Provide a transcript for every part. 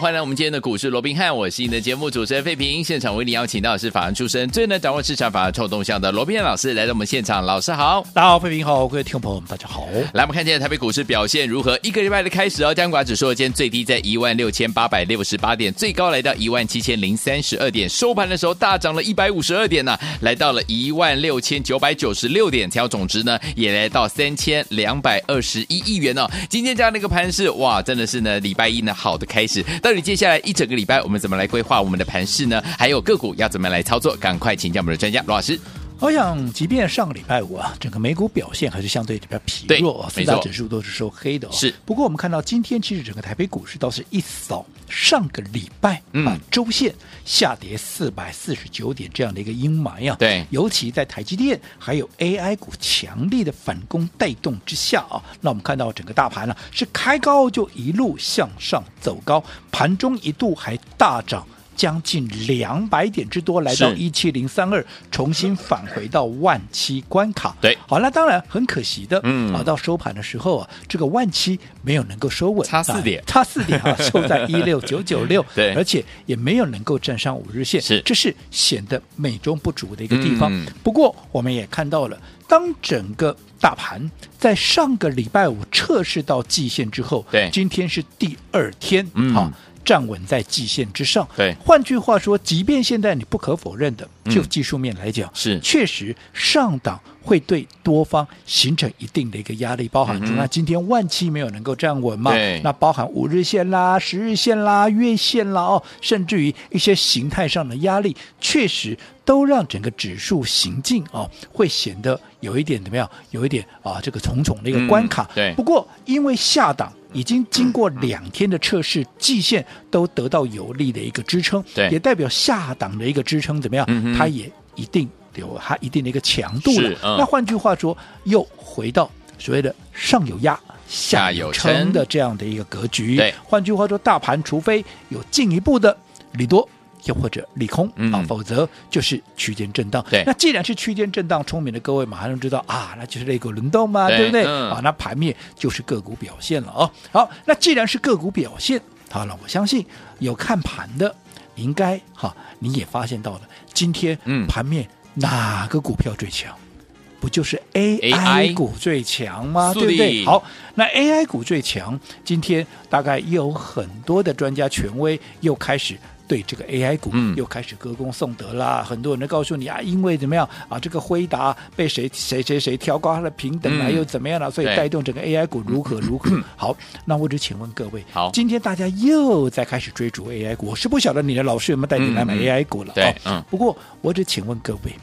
欢迎来我们今天的股市罗宾汉，我是你的节目主持人费平。现场为你邀请到的是法案出身、最能掌握市场法案臭动向的罗宾汉老师来到我们现场，老师好，大家好，费平好，各位听众朋友们大家好。来，我们看今天台北股市表现如何？一个礼拜的开始哦，加权指数今天最低在一万六千八百六十八点，最高来到一万七千零三十二点，收盘的时候大涨了一百五十二点呢、啊，来到了一万六千九百九十六点，成交总值呢也来到三千两百二十一亿元哦。今天这样的一个盘势，哇，真的是呢礼拜一呢好的开始，到底接。下来一整个礼拜，我们怎么来规划我们的盘势呢？还有个股要怎么来操作？赶快请教我们的专家罗老师。我想，即便上个礼拜五啊，整个美股表现还是相对比较疲弱啊，四大指数都是收黑的、哦。是，不过我们看到今天其实整个台北股市倒是一扫上个礼拜、嗯、啊周线下跌四百四十九点这样的一个阴霾呀、啊。对，尤其在台积电还有 AI 股强力的反攻带动之下啊，那我们看到整个大盘呢、啊、是开高就一路向上走高，盘中一度还大涨。将近两百点之多，来到一七零三二，重新返回到万七关卡。对，好，那当然很可惜的，嗯，啊，到收盘的时候啊，这个万七没有能够收稳，差四点，差四点啊，收在一六九九六，对，而且也没有能够站上五日线，是，这是显得美中不足的一个地方。嗯、不过我们也看到了，当整个大盘在上个礼拜五测试到季线之后，对，今天是第二天，嗯，好。站稳在季线之上。对，换句话说，即便现在你不可否认的，就技术面来讲，嗯、是确实上档会对多方形成一定的一个压力，包含说、嗯、那今天万期没有能够站稳嘛？对，那包含五日线啦、十日线啦、月线啦哦，甚至于一些形态上的压力，确实都让整个指数行进哦，会显得有一点怎么样？有一点啊，这个重重的一个关卡。嗯、对，不过因为下档。已经经过两天的测试，季线都得到有力的一个支撑，对，也代表下档的一个支撑怎么样？嗯、它也一定有它一定的一个强度了。嗯、那换句话说，又回到所谓的上有压、下有撑的这样的一个格局。对，换句话说，大盘除非有进一步的利多。又或者利空、嗯、啊，否则就是区间震荡。对，那既然是区间震荡，聪明的各位马上就知道啊，那就是类股轮动嘛，对，对不对？嗯、啊，那盘面就是个股表现了哦。好，那既然是个股表现，好了，我相信有看盘的，应该哈、啊，你也发现到了，今天盘面哪个股票最强？嗯、不就是 AI 股最强吗？对不对？好，那 AI 股最强，今天大概又有很多的专家权威又开始。对这个 AI 股又开始歌功颂德啦，嗯、很多人都告诉你啊，因为怎么样啊，这个辉达被谁谁谁谁调高它的平等啊，嗯、又怎么样了，所以带动整个 AI 股如何如何。好，那我就请问各位，好，今天大家又在开始追逐 AI 股，我是不晓得你的老师有没有带你来买 AI 股了？对。不过我只请问各位，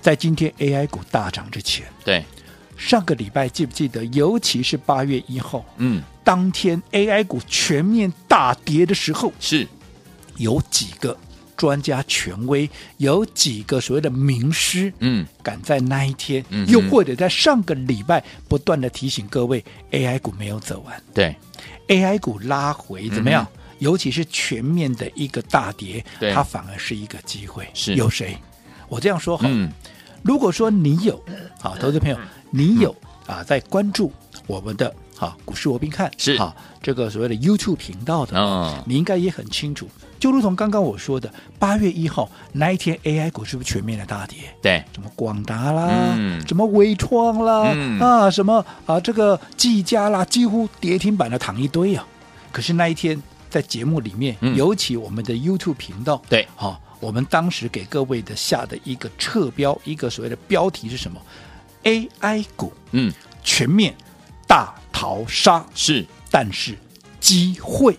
在今天 AI 股大涨之前，对，上个礼拜记不记得？尤其是八月一号，嗯，当天 AI 股全面大跌的时候，是。有几个专家权威，有几个所谓的名师，嗯，敢在那一天，嗯、又或者在上个礼拜，不断的提醒各位，AI 股没有走完，对，AI 股拉回怎么样？嗯、尤其是全面的一个大跌，它反而是一个机会。是。有谁？我这样说好，嗯、如果说你有，好，投资朋友，你有、嗯、啊，在关注我们的。好，股市我宾看是好，这个所谓的 YouTube 频道的，哦、你应该也很清楚。就如同刚刚我说的，八月一号那一天，AI 股是不是全面的大跌？对，什么广达啦，嗯、什么微创啦，嗯、啊，什么啊，这个技嘉啦，几乎跌停板的躺一堆啊。可是那一天在节目里面，嗯、尤其我们的 YouTube 频道，对，好，我们当时给各位的下的一个侧标，一个所谓的标题是什么？AI 股，嗯，全面大。淘沙是，但是机会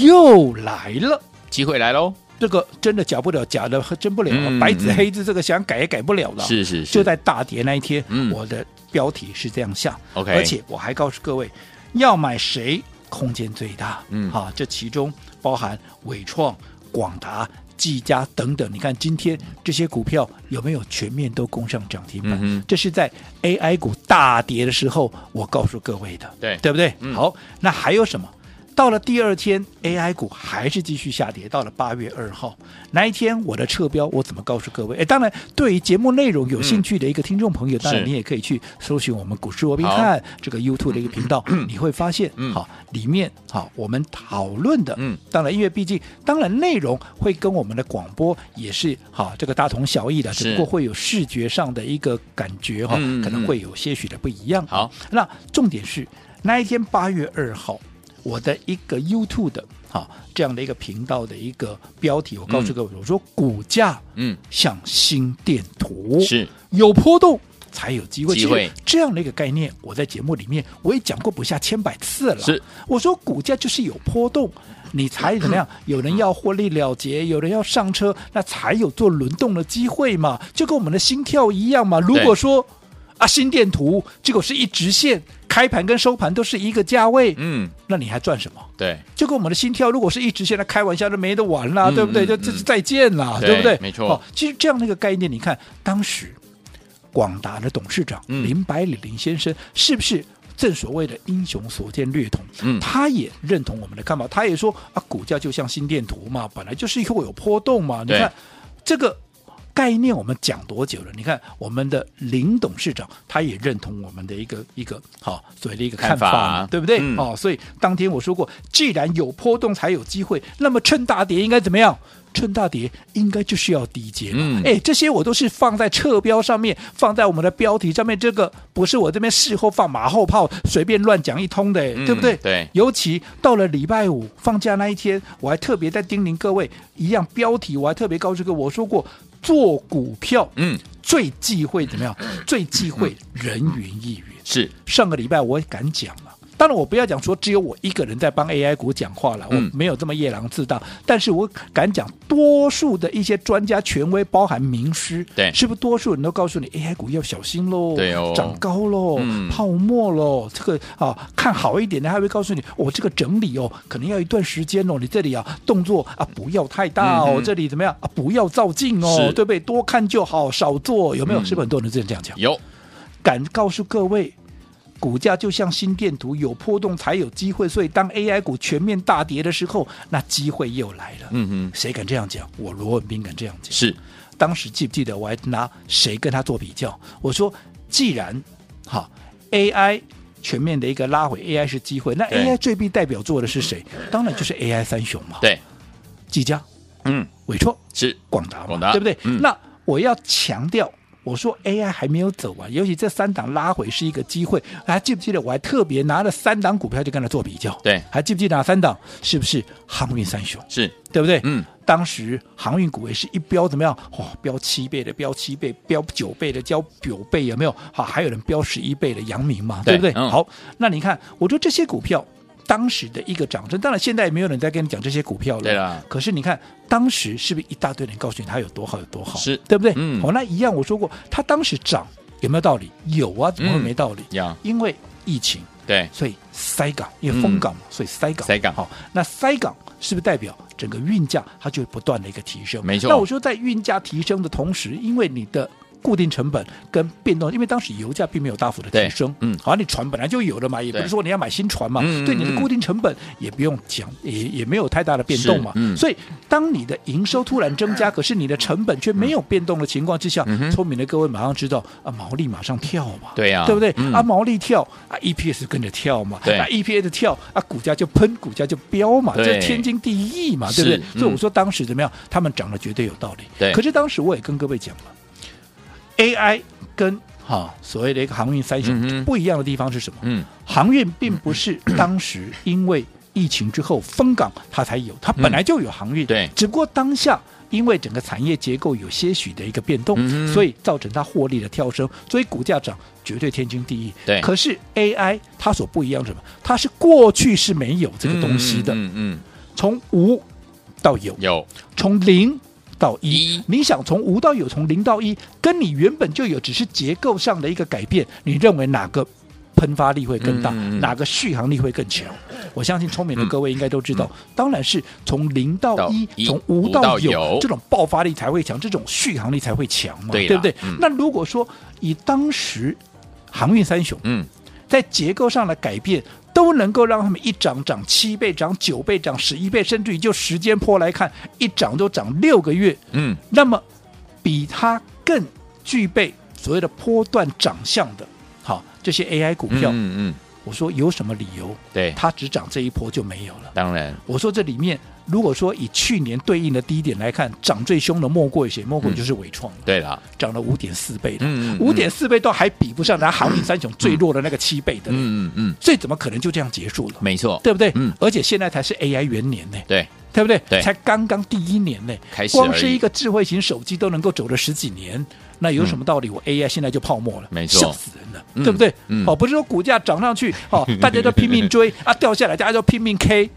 又来了，机会来喽！这个真的假不了，假的真不了，嗯、白纸黑字，这个想改也改不了了。是是是，就在大跌那一天，嗯、我的标题是这样下。OK，而且我还告诉各位，要买谁空间最大？嗯，好，这其中包含伟创、广达。技嘉等等，你看今天这些股票有没有全面都攻上涨停板？嗯、这是在 AI 股大跌的时候，我告诉各位的，对对不对？嗯、好，那还有什么？到了第二天，AI 股还是继续下跌。到了八月二号那一天，我的撤标我怎么告诉各位？哎，当然，对于节目内容有兴趣的一个听众朋友，嗯、当然你也可以去搜寻我们股市罗宾汉这个 YouTube 的一个频道，嗯、你会发现，嗯、好，里面好我们讨论的，嗯，当然，因为毕竟，当然内容会跟我们的广播也是好这个大同小异的，只不过会有视觉上的一个感觉哈，可能会有些许的不一样。好，那重点是那一天八月二号。我的一个 YouTube 的哈这样的一个频道的一个标题，我告诉各位，嗯、我说股价嗯像心电图是有波动才有机会，机会这样的一个概念，我在节目里面我也讲过不下千百次了。是我说股价就是有波动，你才怎么样？有人要获利了结，有人要上车，那才有做轮动的机会嘛，就跟我们的心跳一样嘛。如果说啊，心电图结果是一直线，开盘跟收盘都是一个价位，嗯，那你还赚什么？对，就跟我们的心跳，如果是一直线，那开玩笑都没得玩了，嗯、对不对？就这是再见了，对，对不对？没错。哦，其实这样的一个概念，你看当时广达的董事长、嗯、林百里林先生，是不是正所谓的英雄所见略同？嗯，他也认同我们的看法，他也说啊，股价就像心电图嘛，本来就是会有波动嘛。你看这个。概念我们讲多久了？你看我们的林董事长，他也认同我们的一个一个好所谓的一个看法，看法对不对？嗯、哦，所以当天我说过，既然有波动才有机会，那么趁大跌应该怎么样？趁大跌应该就是要低接嗯。哎、嗯，这些我都是放在侧标上面，放在我们的标题上面。这个不是我这边事后放马后炮，随便乱讲一通的，嗯、对不对？对。尤其到了礼拜五放假那一天，我还特别在叮咛各位，一样标题我还特别告诉各位，我说过。做股票，嗯，最忌讳怎么样？最忌讳人云亦云。是上个礼拜我也敢讲了。当然，我不要讲说只有我一个人在帮 AI 股讲话了，嗯、我没有这么夜郎自大。但是我敢讲，多数的一些专家权威，包含名师，对，是不是多数人都告诉你 AI 股要小心喽？对哦，涨高喽，嗯、泡沫喽，这个啊看好一点的，还会告诉你，我、哦、这个整理哦，可能要一段时间哦，你这里啊动作啊不要太大哦，这里怎么样啊不要造进哦，是对不对？多看就好，少做有没有？嗯、是不是很多人这样这样讲？有，敢告诉各位。股价就像心电图，有波动才有机会。所以当 AI 股全面大跌的时候，那机会又来了。嗯嗯，谁敢这样讲？我罗文斌敢这样讲。是，当时记不记得我还拿谁跟他做比较？我说，既然哈 AI 全面的一个拉回，AI 是机会，那 AI 最必代表作的是谁？对当然就是 AI 三雄嘛。对，技嘉，嗯，伟创是广达，广达对不对？嗯、那我要强调。我说 AI 还没有走完，尤其这三档拉回是一个机会。还记不记得我还特别拿了三档股票就跟他做比较？对，还记不记得哪三档？是不是航运三雄？是对不对？嗯，当时航运股也是一飙怎么样？哇，飙七倍的，飙七倍，飙九倍的，飙九倍有没有？好，还有人飙十一倍的阳明嘛？对，对不对？嗯、好，那你看，我说这些股票。当时的一个涨升，当然现在也没有人在跟你讲这些股票了。对啦。可是你看，当时是不是一大堆人告诉你它有多好有多好？是对不对？嗯。好，那一样，我说过，它当时涨有没有道理？有啊，怎么会没道理？嗯、因为疫情。对。所以塞港，因为封港嘛，嗯、所以塞港。塞港。好，那塞港是不是代表整个运价它就不断的一个提升？没错。那我说，在运价提升的同时，因为你的。固定成本跟变动，因为当时油价并没有大幅的提升，嗯，好，你船本来就有了嘛，也不是说你要买新船嘛，对，对你的固定成本也不用讲，也也没有太大的变动嘛，嗯，所以当你的营收突然增加，可是你的成本却没有变动的情况之下，嗯、聪明的各位马上知道啊，毛利马上跳嘛，对呀、啊，对不对？嗯、啊，毛利跳啊，EPS 跟着跳嘛，对，啊，EPS 跳啊，股价就喷，股价就飙嘛，对。这是天经地义嘛，对不对？嗯、所以我说当时怎么样，他们涨的绝对有道理，对。可是当时我也跟各位讲了。AI 跟哈所谓的一个航运三雄不一样的地方是什么？嗯，航运并不是当时因为疫情之后封港它才有，它本来就有航运，对，只不过当下因为整个产业结构有些许的一个变动，所以造成它获利的跳升，所以股价涨绝对天经地义。对，可是 AI 它所不一样什么？它是过去是没有这个东西的，嗯嗯，从无到有，有从零。到一，你想从无到有，从零到一，跟你原本就有，只是结构上的一个改变，你认为哪个喷发力会更大，嗯、哪个续航力会更强？我相信聪明的各位应该都知道，嗯、当然是从零到一，从无到有，这种爆发力才会强，这种续航力才会强嘛，对，对不对？嗯、那如果说以当时航运三雄，嗯，在结构上的改变。都能够让他们一涨涨七倍，涨九倍，涨十一倍，甚至于就时间波来看，一涨都涨六个月。嗯，那么比它更具备所谓的波段长相的，好这些 AI 股票，嗯嗯，我说有什么理由？对，它只涨这一波就没有了。当然，我说这里面。如果说以去年对应的低点来看，涨最凶的莫过于谁？莫过于就是纬创。对了，涨了五点四倍的，嗯，五点四倍都还比不上咱航运三雄最弱的那个七倍的。嗯嗯嗯，所以怎么可能就这样结束了？没错，对不对？嗯，而且现在才是 AI 元年呢。对，对不对？对，才刚刚第一年呢，开始，光是一个智慧型手机都能够走了十几年。那有什么道理？我 AI 现在就泡沫了，没错，笑死人了，对不对？哦，不是说股价涨上去，哦，大家都拼命追 啊，掉下来大家都拼命 K，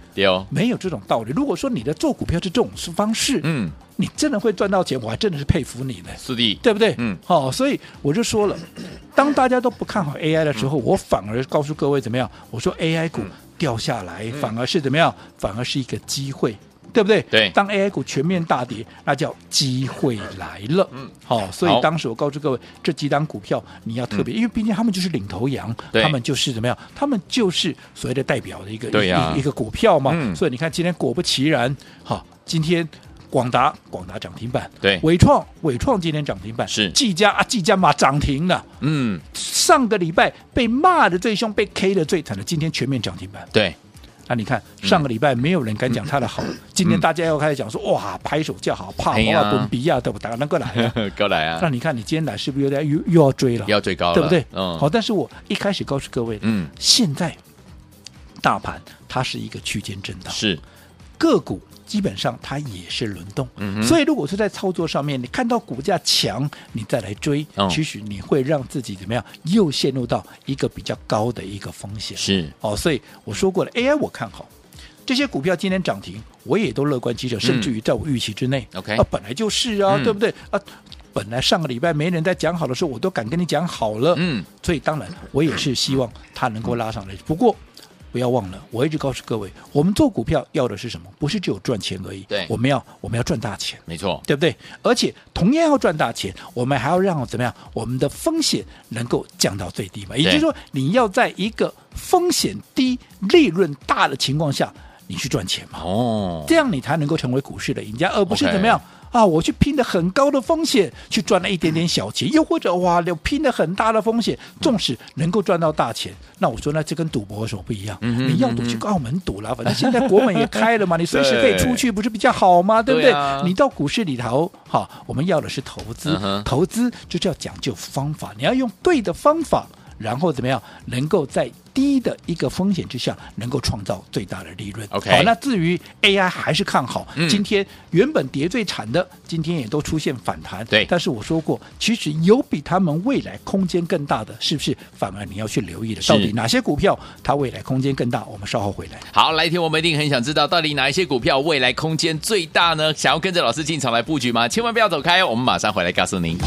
没有这种道理。如果说你的做股票是这种方式，嗯，你真的会赚到钱，我还真的是佩服你呢，是的，对不对？嗯，好，所以我就说了，当大家都不看好 AI 的时候，我反而告诉各位怎么样？我说 AI 股掉下来，反而是怎么样？反而是一个机会。对不对？对，当 AI 股全面大跌，那叫机会来了。嗯，好、哦，所以当时我告诉各位，这几档股票你要特别，嗯、因为毕竟他们就是领头羊，他们就是怎么样？他们就是所谓的代表的一个一,一个股票嘛。嗯、所以你看，今天果不其然，好、哦，今天广达广达涨停板，对，伟创伟创今天涨停板，是技嘉啊技嘉嘛涨停了。嗯，上个礼拜被骂的最凶，被 K 的最惨的，今天全面涨停板。对。那、啊、你看，上个礼拜没有人敢讲他的好，嗯、今天大家又开始讲说，嗯、哇，拍手叫好，怕我啊，比啊，对不打，能过来啊，过来啊。那你看，你今天来是不是有点又又要追了？要追高了，对不对？嗯。好，但是我一开始告诉各位，嗯，现在大盘它是一个区间震荡，是个股。基本上它也是轮动，嗯、所以如果是在操作上面，你看到股价强，你再来追，哦、其实你会让自己怎么样？又陷入到一个比较高的一个风险。是哦，所以我说过了，AI 我看好这些股票今天涨停，我也都乐观其成，甚至于在我预期之内。OK，、嗯、啊，本来就是啊，嗯、对不对？啊，本来上个礼拜没人在讲好的时候，我都敢跟你讲好了。嗯，所以当然我也是希望它能够拉上来。不过。不要忘了，我一直告诉各位，我们做股票要的是什么？不是只有赚钱而已。对，我们要我们要赚大钱，没错，对不对？而且同样要赚大钱，我们还要让怎么样？我们的风险能够降到最低嘛？也就是说，你要在一个风险低、利润大的情况下，你去赚钱嘛？哦，这样你才能够成为股市的赢家，而不是怎么样？Okay. 啊！我去拼的很高的风险，去赚了一点点小钱，又或者哇，有拼的很大的风险，纵使能够赚到大钱，那我说那这跟赌博有什么不一样？嗯、哼你要赌去澳门赌了，反正现在国门也开了嘛，你随时可以出去，不是比较好吗？对不对？对啊、你到股市里头，哈，我们要的是投资，嗯、投资就是要讲究方法，你要用对的方法。然后怎么样能够在低的一个风险之下，能够创造最大的利润？OK，好，那至于 AI 还是看好，嗯、今天原本跌最惨的，今天也都出现反弹。对，但是我说过，其实有比他们未来空间更大的，是不是？反而你要去留意的，到底哪些股票它未来空间更大？我们稍后回来。好，来听我们一定很想知道，到底哪一些股票未来空间最大呢？想要跟着老师进场来布局吗？千万不要走开哦，我们马上回来告诉您。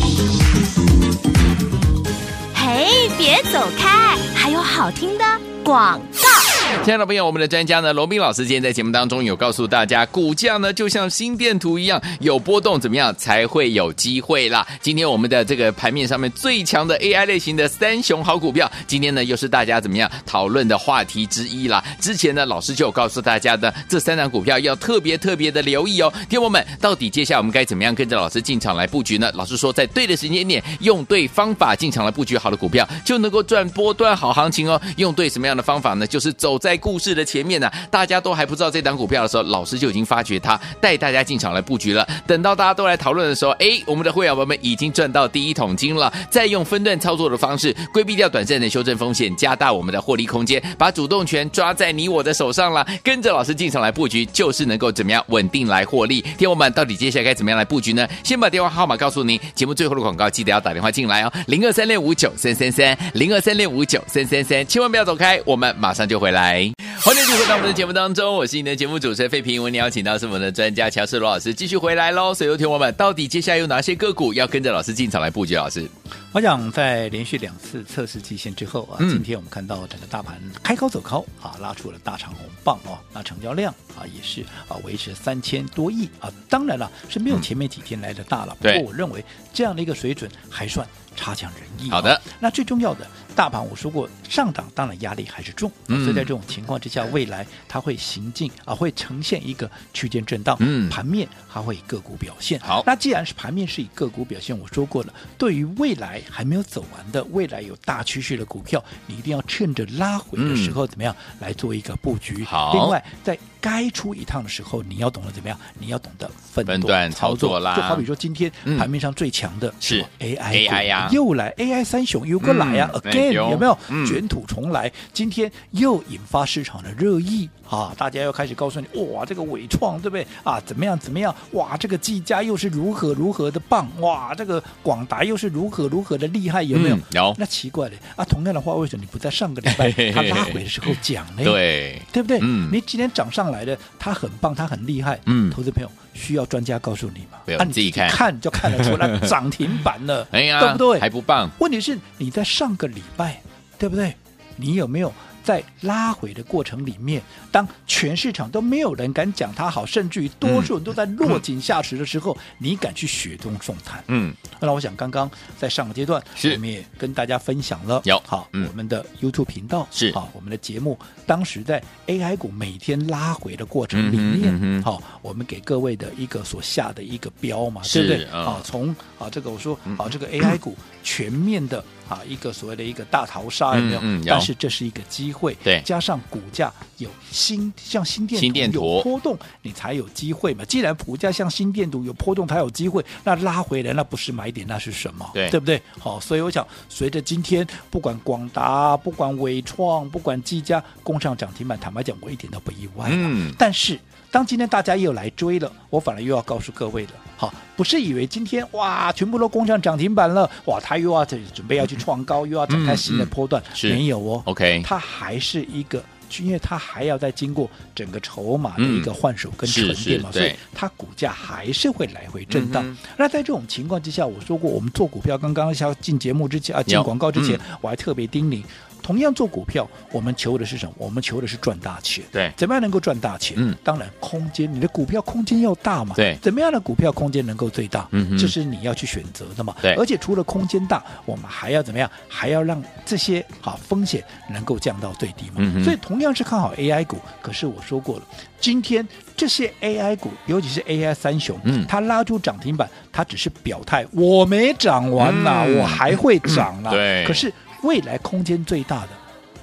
嘿，别走开，还有好听的广告。亲爱的朋友，我们的专家呢，罗宾老师今天在节目当中有告诉大家，股价呢就像心电图一样，有波动怎么样才会有机会啦？今天我们的这个盘面上面最强的 AI 类型的三雄好股票，今天呢又是大家怎么样讨论的话题之一啦。之前呢，老师就有告诉大家的，这三档股票要特别特别的留意哦。听友们，到底接下来我们该怎么样跟着老师进场来布局呢？老师说，在对的时间点，用对方法进场来布局好的股票，就能够赚波段好行情哦。用对什么样的方法呢？就是走。在故事的前面呢，大家都还不知道这档股票的时候，老师就已经发觉它，带大家进场来布局了。等到大家都来讨论的时候，哎，我们的会员朋友们已经赚到第一桶金了。再用分段操作的方式，规避掉短暂的修正风险，加大我们的获利空间，把主动权抓在你我的手上了。跟着老师进场来布局，就是能够怎么样稳定来获利。听我们到底接下来该怎么样来布局呢？先把电话号码告诉您，节目最后的广告记得要打电话进来哦，零二三六五九三三三，零二三六五九三三三，千万不要走开，我们马上就回来。欢迎继续回到我们的节目当中，我是你的节目主持人费平。为你邀请到是我们的专家乔世罗老师，继续回来喽。所以，有听我们到底接下来有哪些个股要跟着老师进场来布局？老师，我想在连续两次测试季线之后啊，嗯、今天我们看到整个大盘开高走高啊，拉出了大长红棒哦，那成交量啊也是啊维持三千多亿啊。当然了，是没有前面几天来的大了。嗯、不过我认为这样的一个水准还算差强人意。好的，那最重要的。大盘我说过上涨，当然压力还是重，嗯、所以在这种情况之下，未来它会行进啊，会呈现一个区间震荡。嗯，盘面还会以个股表现。好，那既然是盘面是以个股表现，我说过了，对于未来还没有走完的，未来有大趋势的股票，你一定要趁着拉回的时候怎么样、嗯、来做一个布局。好，另外在该出一趟的时候，你要懂得怎么样，你要懂得分段操作啦。就好比说今天盘面上最强的是 AI AI 呀，又来 AI 三雄又过来呀，again。有没有卷土重来？嗯、今天又引发市场的热议啊！大家又开始告诉你，哇，这个伟创对不对啊？怎么样怎么样？哇，这个技嘉又是如何如何的棒？哇，这个广达又是如何如何的厉害？有没有？嗯、有。那奇怪了啊！同样的话，为什么你不在上个礼拜他拉回的时候讲呢？对，对不对？嗯。你今天涨上来的，他很棒，他很厉害。嗯。投资朋友需要专家告诉你吗？不用，你自己看，看就看得出来 涨停板了。哎呀，对不对？还不棒。问题是你在上个礼拜。对不对？你有没有？在拉回的过程里面，当全市场都没有人敢讲它好，甚至于多数人都在落井下石的时候，嗯、你敢去雪中送炭？嗯，那我想刚刚在上个阶段，我们也跟大家分享了，有。好，嗯、我们的 YouTube 频道是。好，我们的节目当时在 AI 股每天拉回的过程里面，好，我们给各位的一个所下的一个标嘛，是对不对？嗯、啊，从啊这个我说啊这个 AI 股全面的啊一个所谓的一个大逃杀有没有？嗯嗯、但是这是一个机会，对，加上。股价有新像新电图有波动，你才有机会嘛。既然股价像新电图有波动，才有机会，那拉回来那不是买点，那是什么？对，对不对？好，所以我想，随着今天不管广达、不管伟创、不管技嘉攻上涨停板，坦白讲，我一点都不意外。嗯，但是当今天大家又来追了，我反而又要告诉各位了，好，不是以为今天哇，全部都攻上涨停板了，哇，它又要准备要去创高，嗯、又要展开新的波段，嗯嗯、没有哦。OK，它还是一个。因为它还要再经过整个筹码的一个换手跟沉淀嘛，嗯、所以它股价还是会来回震荡。嗯、那在这种情况之下，我说过，我们做股票，刚刚像进节目之前啊，进广告之前，嗯、我还特别叮咛。同样做股票，我们求的是什么？我们求的是赚大钱。对，怎么样能够赚大钱？嗯，当然空间，你的股票空间要大嘛。对，怎么样的股票空间能够最大？嗯哼，这是你要去选择的嘛。对，而且除了空间大，我们还要怎么样？还要让这些好风险能够降到最低嘛。嗯哼，所以同样是看好 AI 股，可是我说过了，今天这些 AI 股，尤其是 AI 三雄，嗯，它拉出涨停板，它只是表态，我没涨完呐，嗯、我还会涨了。对，可是未来空间最大的。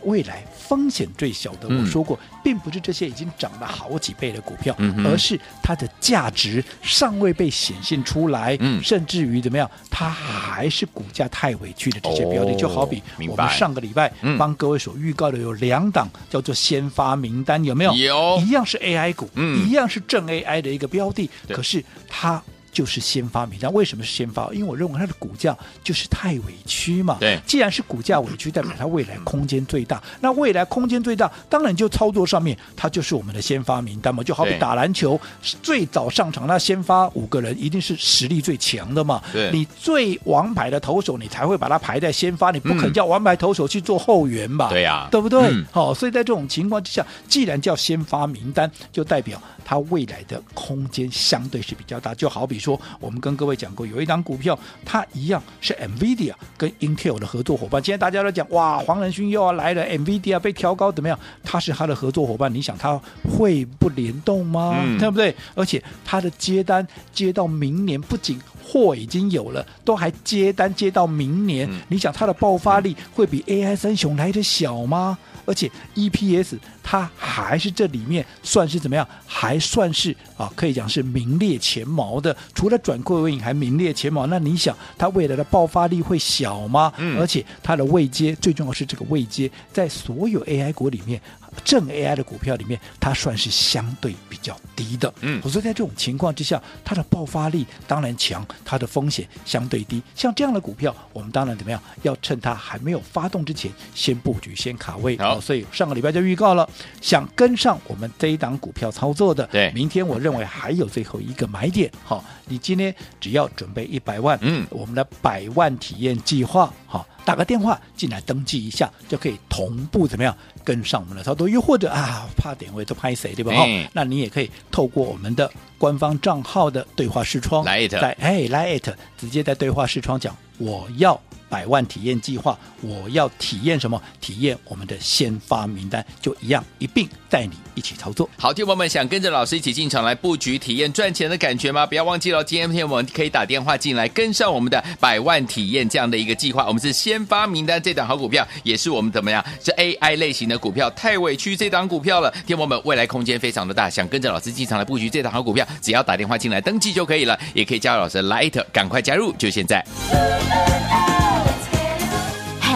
未来风险最小的，我说过，并不是这些已经涨了好几倍的股票，而是它的价值尚未被显现出来，甚至于怎么样，它还是股价太委屈的这些标的，就好比我们上个礼拜帮各位所预告的有两档叫做先发名单，有没有？有，一样是 AI 股，一样是正 AI 的一个标的，可是它。就是先发名单，为什么是先发？因为我认为它的股价就是太委屈嘛。对，既然是股价委屈，代表它未来空间最大。那未来空间最大，当然就操作上面，它就是我们的先发名单嘛。就好比打篮球，最早上场那先发五个人，一定是实力最强的嘛。对，你最王牌的投手，你才会把它排在先发，你不肯叫王牌投手去做后援吧？对呀，对不对？好、嗯哦，所以在这种情况之下，既然叫先发名单，就代表它未来的空间相对是比较大。就好比说，我们跟各位讲过，有一档股票，它一样是 NVIDIA 跟 Intel 的合作伙伴。今天大家都讲，哇，黄仁勋又要来了，NVIDIA 被调高怎么样？他是他的合作伙伴，你想他会不联动吗？嗯、对不对？而且他的接单接到明年，不仅货已经有了，都还接单接到明年。嗯、你想它的爆发力会比 AI 三雄来的小吗？而且 EPS 它还是这里面算是怎么样？还算是啊，可以讲是名列前茅的。除了转亏为盈，还名列前茅。那你想，它未来的爆发力会小吗？嗯。而且它的位阶，最重要是这个位阶，在所有 AI 股里面正 AI 的股票里面，它算是相对比较低的。嗯，所以在这种情况之下，它的爆发力当然强，它的风险相对低。像这样的股票，我们当然怎么样？要趁它还没有发动之前，先布局，先卡位。好、哦，所以上个礼拜就预告了，想跟上我们这一档股票操作的，对，明天我认为还有最后一个买点。好、哦，你今天只要准备一百万，嗯，我们的百万体验计划，好、哦。打个电话进来登记一下，就可以同步怎么样跟上我们的操作？又或者啊，怕点位都拍谁对吧？哦、嗯，那你也可以透过我们的官方账号的对话视窗来，在哎来 it 直接在对话视窗讲我要。百万体验计划，我要体验什么？体验我们的先发名单，就一样一并带你一起操作。好，听友们想跟着老师一起进场来布局，体验赚钱的感觉吗？不要忘记了，今天我们可以打电话进来跟上我们的百万体验这样的一个计划。我们是先发名单这档好股票，也是我们怎么样？是 AI 类型的股票，太委屈这档股票了。听友们，未来空间非常的大，想跟着老师进场来布局这档好股票，只要打电话进来登记就可以了，也可以加入老师的 Light，赶快加入，就现在。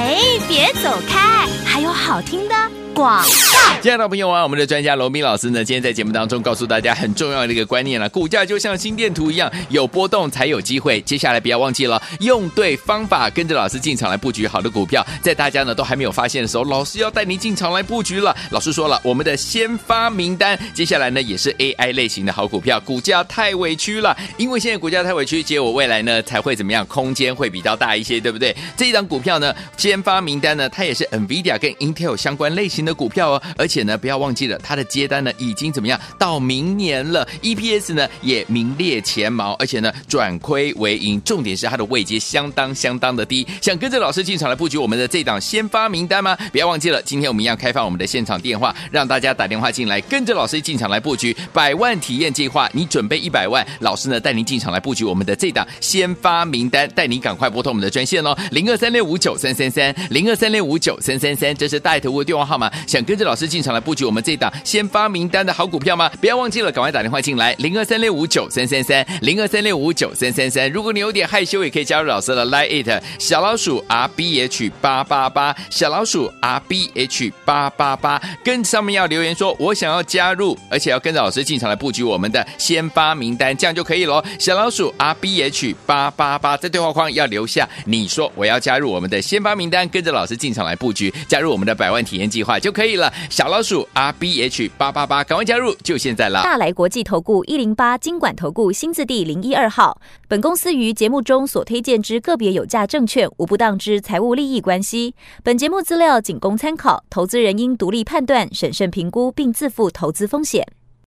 哎，别走开，还有好听的。广告，亲爱的朋友啊，我们的专家罗宾老师呢，今天在节目当中告诉大家很重要的一个观念了，股价就像心电图一样，有波动才有机会。接下来不要忘记了，用对方法，跟着老师进场来布局好的股票，在大家呢都还没有发现的时候，老师要带您进场来布局了。老师说了，我们的先发名单，接下来呢也是 AI 类型的好股票，股价太委屈了，因为现在股价太委屈，结果未来呢才会怎么样，空间会比较大一些，对不对？这一档股票呢，先发名单呢，它也是 NVIDIA 跟 Intel 相关类型的股票哦，而且呢，不要忘记了，它的接单呢已经怎么样到明年了，EPS 呢也名列前茅，而且呢转亏为盈，重点是它的位阶相当相当的低。想跟着老师进场来布局我们的这档先发名单吗？不要忘记了，今天我们一样开放我们的现场电话，让大家打电话进来，跟着老师进场来布局百万体验计划。你准备一百万，老师呢带您进场来布局我们的这档先发名单，带您赶快拨通我们的专线哦，零二三六五九三三三，零二三六五九三三三，这是带头的电话号码。想跟着老师进场来布局我们这档先发名单的好股票吗？不要忘记了，赶快打电话进来，零二三六五九三三三，零二三六五九三三三。如果你有点害羞，也可以加入老师的 Line it 小老鼠 R B H 八八八，小老鼠 R B H 八八八，跟上面要留言说我想要加入，而且要跟着老师进场来布局我们的先发名单，这样就可以了。小老鼠 R B H 八八八，在对话框要留下你说我要加入我们的先发名单，跟着老师进场来布局，加入我们的百万体验计划就可以了。小老鼠 R B H 八八八，赶快加入，就现在啦！大来国际投顾一零八金管投顾新字第零一二号。本公司于节目中所推荐之个别有价证券，无不当之财务利益关系。本节目资料仅供参考，投资人应独立判断、审慎评估，并自负投资风险。